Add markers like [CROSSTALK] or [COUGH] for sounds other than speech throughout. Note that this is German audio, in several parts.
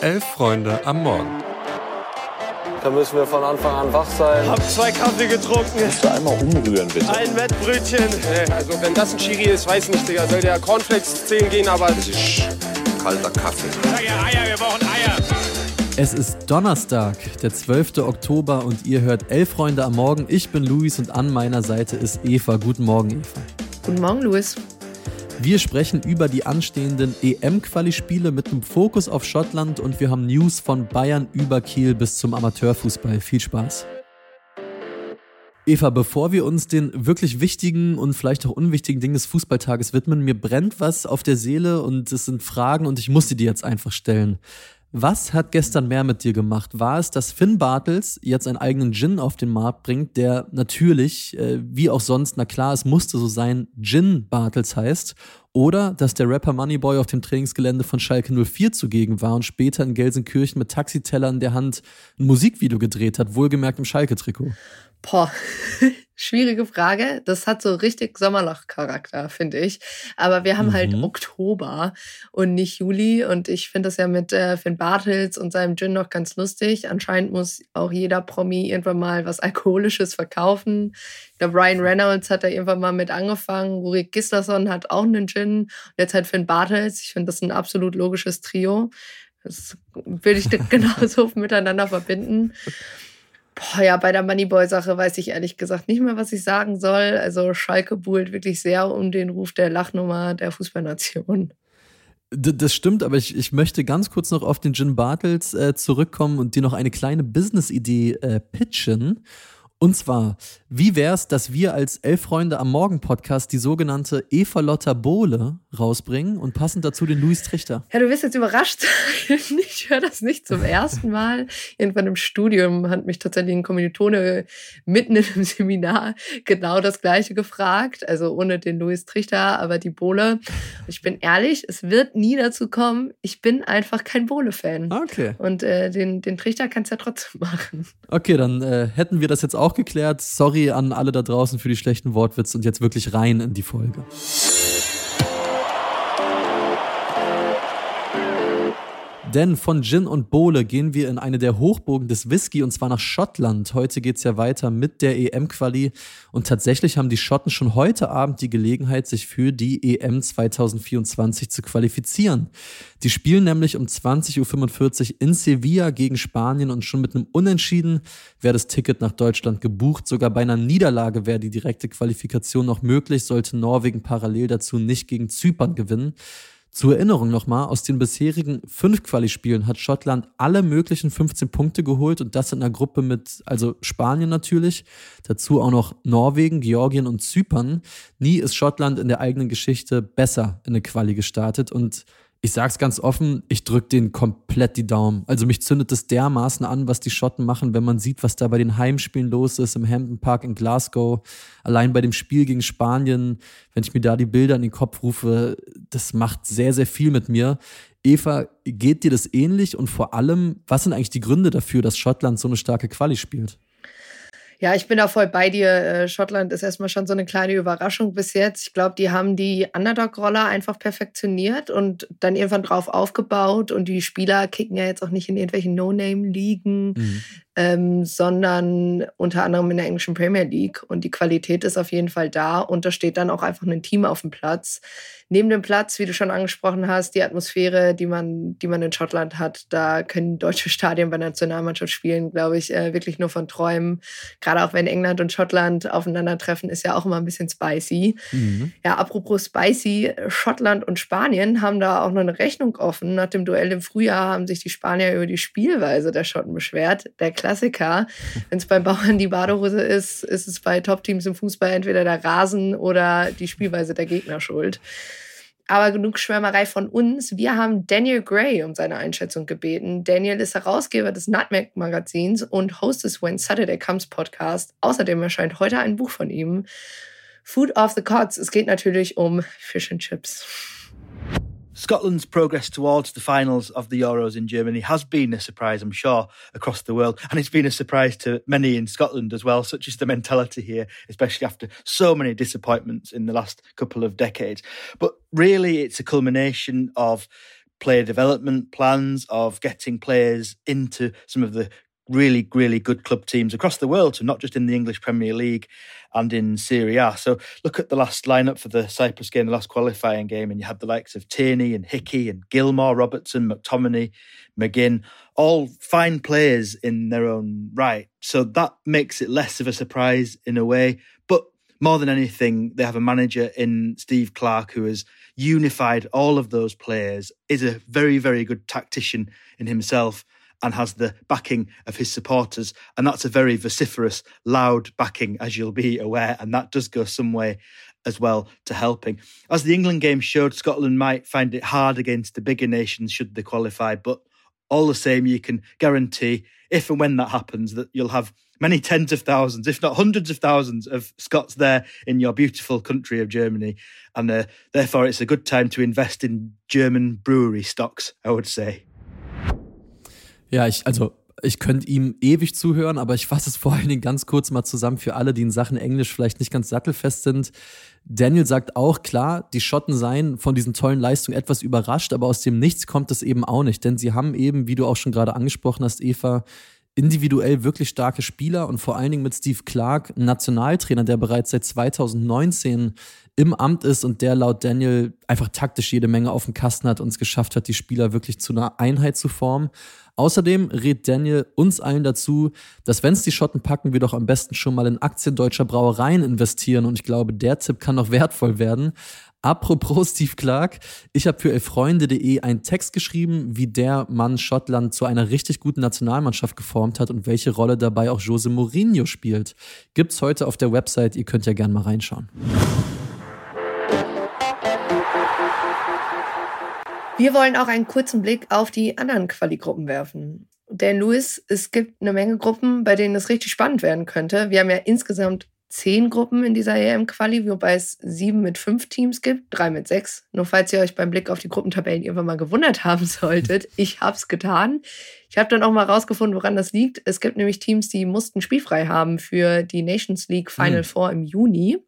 Elf Freunde am Morgen. Da müssen wir von Anfang an wach sein. Hab zwei Kaffee getrunken. Musst du einmal umrühren, bitte. Ein Wettbrötchen. Also wenn das ein Schiri ist, weiß nicht, Digga. Soll der Cornflakes 10 gehen, aber... Das ist kalter Kaffee. Sag ja Eier, wir brauchen Eier. Es ist Donnerstag, der 12. Oktober und ihr hört Elf Freunde am Morgen. Ich bin Luis und an meiner Seite ist Eva. Guten Morgen, Eva. Guten Morgen, Luis. Wir sprechen über die anstehenden EM-Quali-Spiele mit einem Fokus auf Schottland und wir haben News von Bayern über Kiel bis zum Amateurfußball. Viel Spaß. Eva, bevor wir uns den wirklich wichtigen und vielleicht auch unwichtigen Dingen des Fußballtages widmen, mir brennt was auf der Seele und es sind Fragen und ich muss sie dir jetzt einfach stellen. Was hat gestern mehr mit dir gemacht? War es, dass Finn Bartels jetzt einen eigenen Gin auf den Markt bringt, der natürlich, äh, wie auch sonst, na klar, es musste so sein, Gin Bartels heißt? Oder dass der Rapper Moneyboy auf dem Trainingsgelände von Schalke 04 zugegen war und später in Gelsenkirchen mit Taxiteller in der Hand ein Musikvideo gedreht hat, wohlgemerkt im Schalke-Trikot? Boah, schwierige Frage. Das hat so richtig Sommerloch-Charakter, finde ich. Aber wir haben halt mhm. halt Oktober und nicht Juli. Und ich finde das ja mit äh, Finn Bartels und seinem Gin noch ganz lustig. Anscheinend muss auch jeder Promi irgendwann mal was Alkoholisches verkaufen. Ich glaube, Ryan Reynolds hat da irgendwann mal mit angefangen. Rurik Gislason hat auch einen Gin. Und jetzt halt Finn Bartels. Ich finde das ein absolut logisches Trio. Das würde ich [LAUGHS] genauso miteinander verbinden. Boah, ja, bei der Moneyboy-Sache weiß ich ehrlich gesagt nicht mehr, was ich sagen soll. Also Schalke buhlt wirklich sehr um den Ruf der Lachnummer der Fußballnation. Das stimmt, aber ich, ich möchte ganz kurz noch auf den Gin Bartels äh, zurückkommen und dir noch eine kleine Business-Idee äh, pitchen. Und zwar, wie wäre es, dass wir als Elf Freunde am Morgen Podcast die sogenannte Eva Lotta Bohle rausbringen und passend dazu den Luis Trichter? Ja, du wirst jetzt überrascht. [LAUGHS] ich höre das nicht zum ersten Mal. Irgendwann im Studium hat mich tatsächlich ein Kommilitone mitten in einem Seminar genau das Gleiche gefragt. Also ohne den Luis Trichter, aber die Bohle. Ich bin ehrlich, es wird nie dazu kommen. Ich bin einfach kein Bohle-Fan. Okay. Und äh, den, den Trichter kannst du ja trotzdem machen. Okay, dann äh, hätten wir das jetzt auch auch geklärt. Sorry an alle da draußen für die schlechten Wortwitze und jetzt wirklich rein in die Folge. Denn von Gin und Bowle gehen wir in eine der Hochburgen des Whisky und zwar nach Schottland. Heute geht es ja weiter mit der EM-Quali und tatsächlich haben die Schotten schon heute Abend die Gelegenheit, sich für die EM 2024 zu qualifizieren. Die spielen nämlich um 20.45 Uhr in Sevilla gegen Spanien und schon mit einem Unentschieden wäre das Ticket nach Deutschland gebucht. Sogar bei einer Niederlage wäre die direkte Qualifikation noch möglich, sollte Norwegen parallel dazu nicht gegen Zypern gewinnen. Zur Erinnerung nochmal, aus den bisherigen fünf Quali-Spielen hat Schottland alle möglichen 15 Punkte geholt und das in einer Gruppe mit, also Spanien natürlich, dazu auch noch Norwegen, Georgien und Zypern. Nie ist Schottland in der eigenen Geschichte besser in eine Quali gestartet und ich sag's ganz offen, ich drück den komplett die Daumen. Also mich zündet es dermaßen an, was die Schotten machen, wenn man sieht, was da bei den Heimspielen los ist, im Hampton Park in Glasgow. Allein bei dem Spiel gegen Spanien, wenn ich mir da die Bilder in den Kopf rufe, das macht sehr, sehr viel mit mir. Eva, geht dir das ähnlich? Und vor allem, was sind eigentlich die Gründe dafür, dass Schottland so eine starke Quali spielt? Ja, ich bin da voll bei dir. Äh, Schottland ist erstmal schon so eine kleine Überraschung bis jetzt. Ich glaube, die haben die Underdog-Roller einfach perfektioniert und dann irgendwann drauf aufgebaut. Und die Spieler kicken ja jetzt auch nicht in irgendwelchen No-Name-Ligen. Mhm ähm, sondern unter anderem in der englischen Premier League. Und die Qualität ist auf jeden Fall da und da steht dann auch einfach ein Team auf dem Platz. Neben dem Platz, wie du schon angesprochen hast, die Atmosphäre, die man, die man in Schottland hat, da können deutsche Stadien bei Nationalmannschaft spielen, glaube ich, äh, wirklich nur von Träumen. Gerade auch wenn England und Schottland aufeinandertreffen, ist ja auch immer ein bisschen spicy. Mhm. Ja, apropos spicy, Schottland und Spanien haben da auch noch eine Rechnung offen. Nach dem Duell im Frühjahr haben sich die Spanier über die Spielweise der Schotten beschwert. Der Klassiker. Wenn es bei Bauern die Badehose ist, ist es bei Top-Teams im Fußball entweder der Rasen oder die Spielweise der Gegner schuld. Aber genug Schwärmerei von uns. Wir haben Daniel Gray um seine Einschätzung gebeten. Daniel ist Herausgeber des Nutmeg Magazins und Host des When Saturday Comes Podcast. Außerdem erscheint heute ein Buch von ihm. Food of the Gods. Es geht natürlich um Fish and Chips. Scotland's progress towards the finals of the Euros in Germany has been a surprise, I'm sure, across the world. And it's been a surprise to many in Scotland as well. Such is the mentality here, especially after so many disappointments in the last couple of decades. But really, it's a culmination of player development plans, of getting players into some of the really, really good club teams across the world, so not just in the English Premier League and in Serie A. So look at the last lineup for the Cyprus game, the last qualifying game, and you had the likes of Tierney and Hickey and Gilmore, Robertson, McTominay, McGinn, all fine players in their own right. So that makes it less of a surprise in a way. But more than anything, they have a manager in Steve Clark who has unified all of those players, is a very, very good tactician in himself and has the backing of his supporters. And that's a very vociferous, loud backing, as you'll be aware. And that does go some way as well to helping. As the England game showed, Scotland might find it hard against the bigger nations should they qualify. But all the same, you can guarantee if and when that happens that you'll have many tens of thousands, if not hundreds of thousands of Scots there in your beautiful country of Germany. And uh, therefore, it's a good time to invest in German brewery stocks, I would say. Ja, ich, also ich könnte ihm ewig zuhören, aber ich fasse es vor allen Dingen ganz kurz mal zusammen für alle, die in Sachen Englisch vielleicht nicht ganz sattelfest sind. Daniel sagt auch, klar, die Schotten seien von diesen tollen Leistungen etwas überrascht, aber aus dem Nichts kommt es eben auch nicht, denn sie haben eben, wie du auch schon gerade angesprochen hast, Eva, individuell wirklich starke Spieler und vor allen Dingen mit Steve Clark, Nationaltrainer, der bereits seit 2019 im Amt ist und der laut Daniel einfach taktisch jede Menge auf dem Kasten hat und es geschafft hat, die Spieler wirklich zu einer Einheit zu formen. Außerdem rät Daniel uns allen dazu, dass wenn es die Schotten packen, wir doch am besten schon mal in Aktien deutscher Brauereien investieren und ich glaube, der Tipp kann noch [LAUGHS] wertvoll werden. Apropos Steve Clark, ich habe für elfreunde.de einen Text geschrieben, wie der Mann Schottland zu einer richtig guten Nationalmannschaft geformt hat und welche Rolle dabei auch Jose Mourinho spielt. Gibt's heute auf der Website, ihr könnt ja gerne mal reinschauen. Wir wollen auch einen kurzen Blick auf die anderen Quali-Gruppen werfen. Denn Louis, es gibt eine Menge Gruppen, bei denen es richtig spannend werden könnte. Wir haben ja insgesamt zehn Gruppen in dieser EM-Quali, wobei es sieben mit fünf Teams gibt, drei mit sechs. Nur falls ihr euch beim Blick auf die Gruppentabellen irgendwann mal gewundert haben [LAUGHS] solltet, ich habe es getan. Ich habe dann auch mal rausgefunden, woran das liegt. Es gibt nämlich Teams, die mussten spielfrei haben für die Nations League Final mhm. Four im Juni.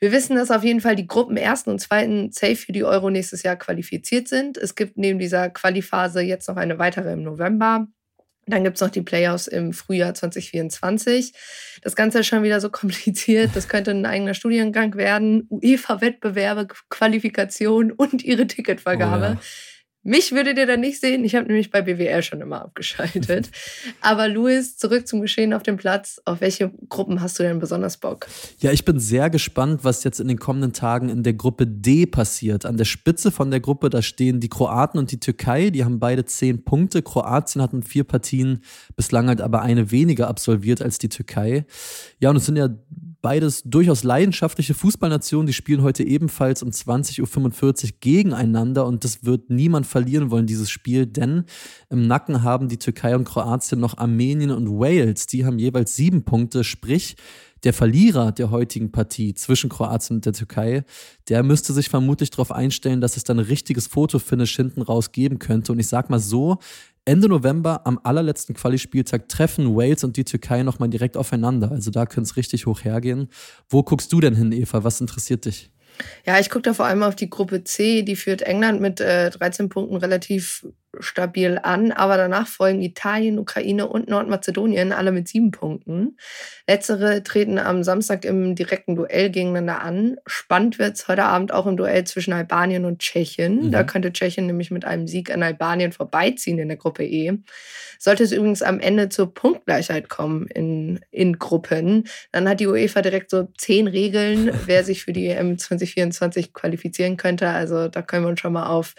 Wir wissen, dass auf jeden Fall die Gruppen ersten und zweiten safe für die Euro nächstes Jahr qualifiziert sind. Es gibt neben dieser Qualiphase jetzt noch eine weitere im November. Dann gibt es noch die Playoffs im Frühjahr 2024. Das Ganze ist schon wieder so [LAUGHS] kompliziert. Das könnte ein eigener Studiengang werden. UEFA-Wettbewerbe, Qualifikation und ihre Ticketvergabe. Oh ja. Mich würdet ihr dann nicht sehen. Ich habe nämlich bei BWL schon immer abgeschaltet. [LAUGHS] Aber Luis, zurück zum Geschehen auf dem Platz. Auf welche Gruppen hast du denn besonders Bock? Ja, ich bin sehr gespannt, was jetzt in den kommenden Tagen in der Gruppe D passiert. An der Spitze von der Gruppe, da stehen die Kroaten und die Türkei. Die haben beide zehn Punkte. Kroatien hat in vier Partien bislang halt aber eine weniger absolviert als die Türkei. Ja, und es sind ja beides durchaus leidenschaftliche Fußballnationen. Die spielen heute ebenfalls um 20.45 Uhr gegeneinander und das wird niemand verlieren wollen, dieses Spiel, denn im Nacken haben die Türkei und Kroatien noch Armenien und Wales. Die haben jeweils sieben Punkte, sprich, der Verlierer der heutigen Partie zwischen Kroatien und der Türkei, der müsste sich vermutlich darauf einstellen, dass es dann ein richtiges Fotofinish hinten raus geben könnte. Und ich sag mal so, Ende November am allerletzten Quali-Spieltag treffen Wales und die Türkei nochmal direkt aufeinander. Also da könnte es richtig hoch hergehen. Wo guckst du denn hin, Eva? Was interessiert dich? Ja, ich gucke da vor allem auf die Gruppe C. Die führt England mit äh, 13 Punkten relativ stabil an, aber danach folgen Italien, Ukraine und Nordmazedonien, alle mit sieben Punkten. Letztere treten am Samstag im direkten Duell gegeneinander an. Spannend wird es heute Abend auch im Duell zwischen Albanien und Tschechien. Mhm. Da könnte Tschechien nämlich mit einem Sieg an Albanien vorbeiziehen in der Gruppe E. Sollte es übrigens am Ende zur Punktgleichheit kommen in, in Gruppen, dann hat die UEFA direkt so zehn Regeln, [LAUGHS] wer sich für die EM 2024 qualifizieren könnte. Also da können wir uns schon mal auf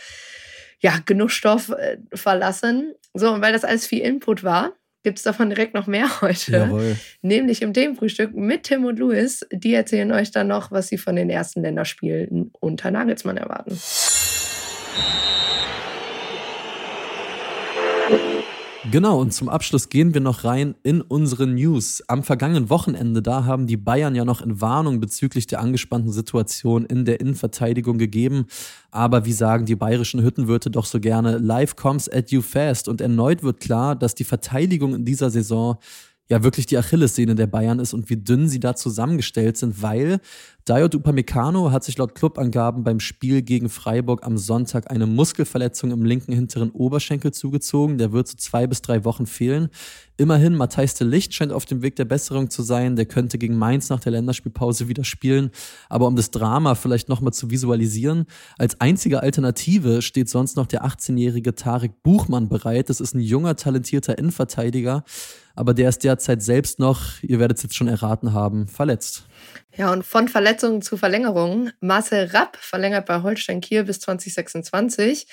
ja, genug Stoff äh, verlassen. So, und weil das alles viel Input war, gibt es davon direkt noch mehr [LAUGHS] heute. Jawohl. Nämlich im Themenfrühstück mit Tim und Louis. Die erzählen euch dann noch, was sie von den ersten Länderspielen unter Nagelsmann erwarten. Genau, und zum Abschluss gehen wir noch rein in unsere News. Am vergangenen Wochenende, da haben die Bayern ja noch in Warnung bezüglich der angespannten Situation in der Innenverteidigung gegeben. Aber wie sagen die bayerischen Hüttenwirte doch so gerne, life comes at you fast. Und erneut wird klar, dass die Verteidigung in dieser Saison ja wirklich die Achillessehne der Bayern ist und wie dünn sie da zusammengestellt sind, weil Dayot Upamecano hat sich laut Clubangaben beim Spiel gegen Freiburg am Sonntag eine Muskelverletzung im linken hinteren Oberschenkel zugezogen. Der wird so zwei bis drei Wochen fehlen. Immerhin, Matthijs de Licht scheint auf dem Weg der Besserung zu sein. Der könnte gegen Mainz nach der Länderspielpause wieder spielen. Aber um das Drama vielleicht nochmal zu visualisieren, als einzige Alternative steht sonst noch der 18-jährige Tarek Buchmann bereit. Das ist ein junger, talentierter Innenverteidiger aber der ist derzeit selbst noch, ihr werdet es jetzt schon erraten haben, verletzt. Ja, und von Verletzungen zu Verlängerungen. Marcel Rapp verlängert bei Holstein Kiel bis 2026.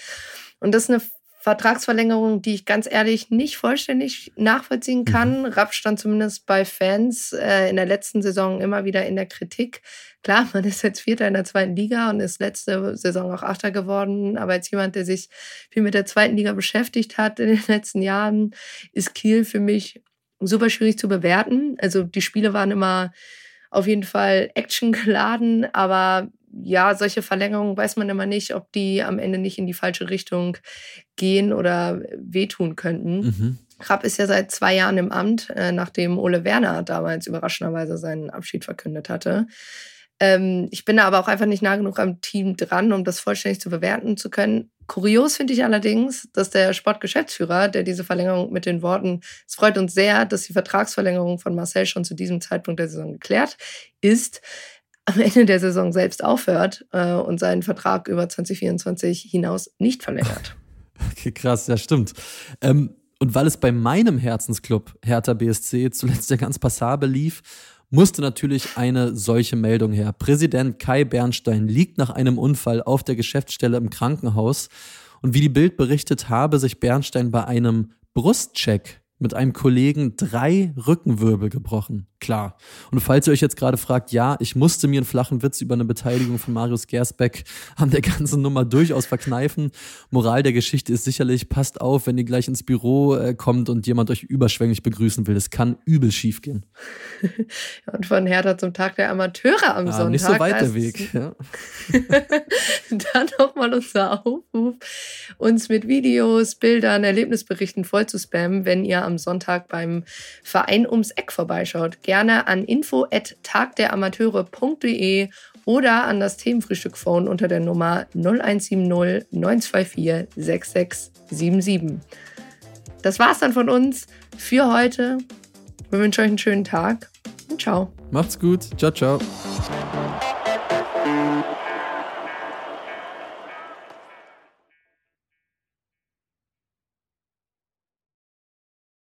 Und das ist eine Vertragsverlängerung, die ich ganz ehrlich nicht vollständig nachvollziehen kann. Mhm. Rapp stand zumindest bei Fans äh, in der letzten Saison immer wieder in der Kritik. Klar, man ist jetzt Vierter in der zweiten Liga und ist letzte Saison auch Achter geworden. Aber als jemand, der sich viel mit der zweiten Liga beschäftigt hat in den letzten Jahren, ist Kiel für mich super schwierig zu bewerten. Also die Spiele waren immer auf jeden Fall actiongeladen, aber ja, solche Verlängerungen weiß man immer nicht, ob die am Ende nicht in die falsche Richtung gehen oder wehtun könnten. Mhm. Rapp ist ja seit zwei Jahren im Amt, äh, nachdem Ole Werner damals überraschenderweise seinen Abschied verkündet hatte. Ähm, ich bin da aber auch einfach nicht nah genug am Team dran, um das vollständig zu bewerten zu können. Kurios finde ich allerdings, dass der Sportgeschäftsführer, der diese Verlängerung mit den Worten, es freut uns sehr, dass die Vertragsverlängerung von Marcel schon zu diesem Zeitpunkt der Saison geklärt ist, am Ende der Saison selbst aufhört äh, und seinen Vertrag über 2024 hinaus nicht verlängert. [LAUGHS] Okay, krass, ja, stimmt. Ähm, und weil es bei meinem Herzensclub Hertha BSC zuletzt ja ganz passabel lief, musste natürlich eine solche Meldung her. Präsident Kai Bernstein liegt nach einem Unfall auf der Geschäftsstelle im Krankenhaus. Und wie die Bild berichtet, habe sich Bernstein bei einem Brustcheck mit einem Kollegen drei Rückenwirbel gebrochen. Klar. Und falls ihr euch jetzt gerade fragt, ja, ich musste mir einen flachen Witz über eine Beteiligung von Marius Gersbeck an der ganzen Nummer durchaus verkneifen. Moral der Geschichte ist sicherlich, passt auf, wenn ihr gleich ins Büro äh, kommt und jemand euch überschwänglich begrüßen will. Das kann übel schief gehen. [LAUGHS] und von Hertha zum Tag der Amateure am ja, Sonntag. Nicht so weit der Weg. [LAUGHS] Ja. [LAUGHS] Dann nochmal unser Aufruf, uns mit Videos, Bildern, Erlebnisberichten voll zu spammen, wenn ihr am Sonntag beim Verein ums Eck vorbeischaut. Gerne an info@tagderamateure.de oder an das Themenfrühstück-Phone unter der Nummer 0170 924 6677. Das war's dann von uns für heute. Wir wünschen euch einen schönen Tag und ciao. Macht's gut. Ciao, ciao.